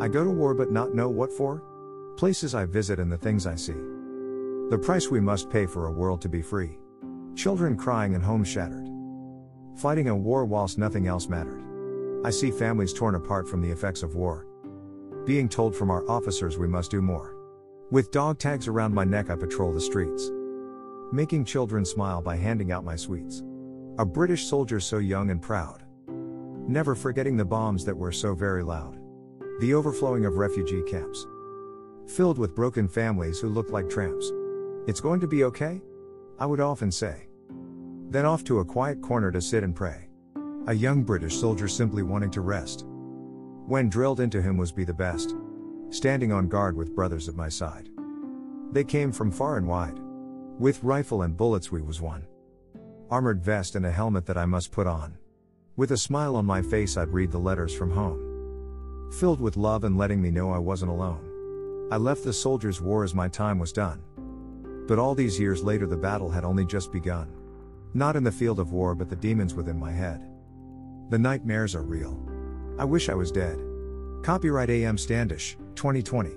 I go to war but not know what for? Places I visit and the things I see. The price we must pay for a world to be free. Children crying and homes shattered. Fighting a war whilst nothing else mattered. I see families torn apart from the effects of war. Being told from our officers we must do more. With dog tags around my neck, I patrol the streets. Making children smile by handing out my sweets. A British soldier so young and proud. Never forgetting the bombs that were so very loud. The overflowing of refugee camps. Filled with broken families who looked like tramps. It's going to be okay? I would often say. Then off to a quiet corner to sit and pray. A young British soldier simply wanting to rest. When drilled into him was be the best. Standing on guard with brothers at my side. They came from far and wide. With rifle and bullets we was one. Armored vest and a helmet that I must put on. With a smile on my face I'd read the letters from home. Filled with love and letting me know I wasn't alone. I left the soldiers' war as my time was done. But all these years later the battle had only just begun. Not in the field of war but the demons within my head. The nightmares are real. I wish I was dead. Copyright AM Standish, 2020.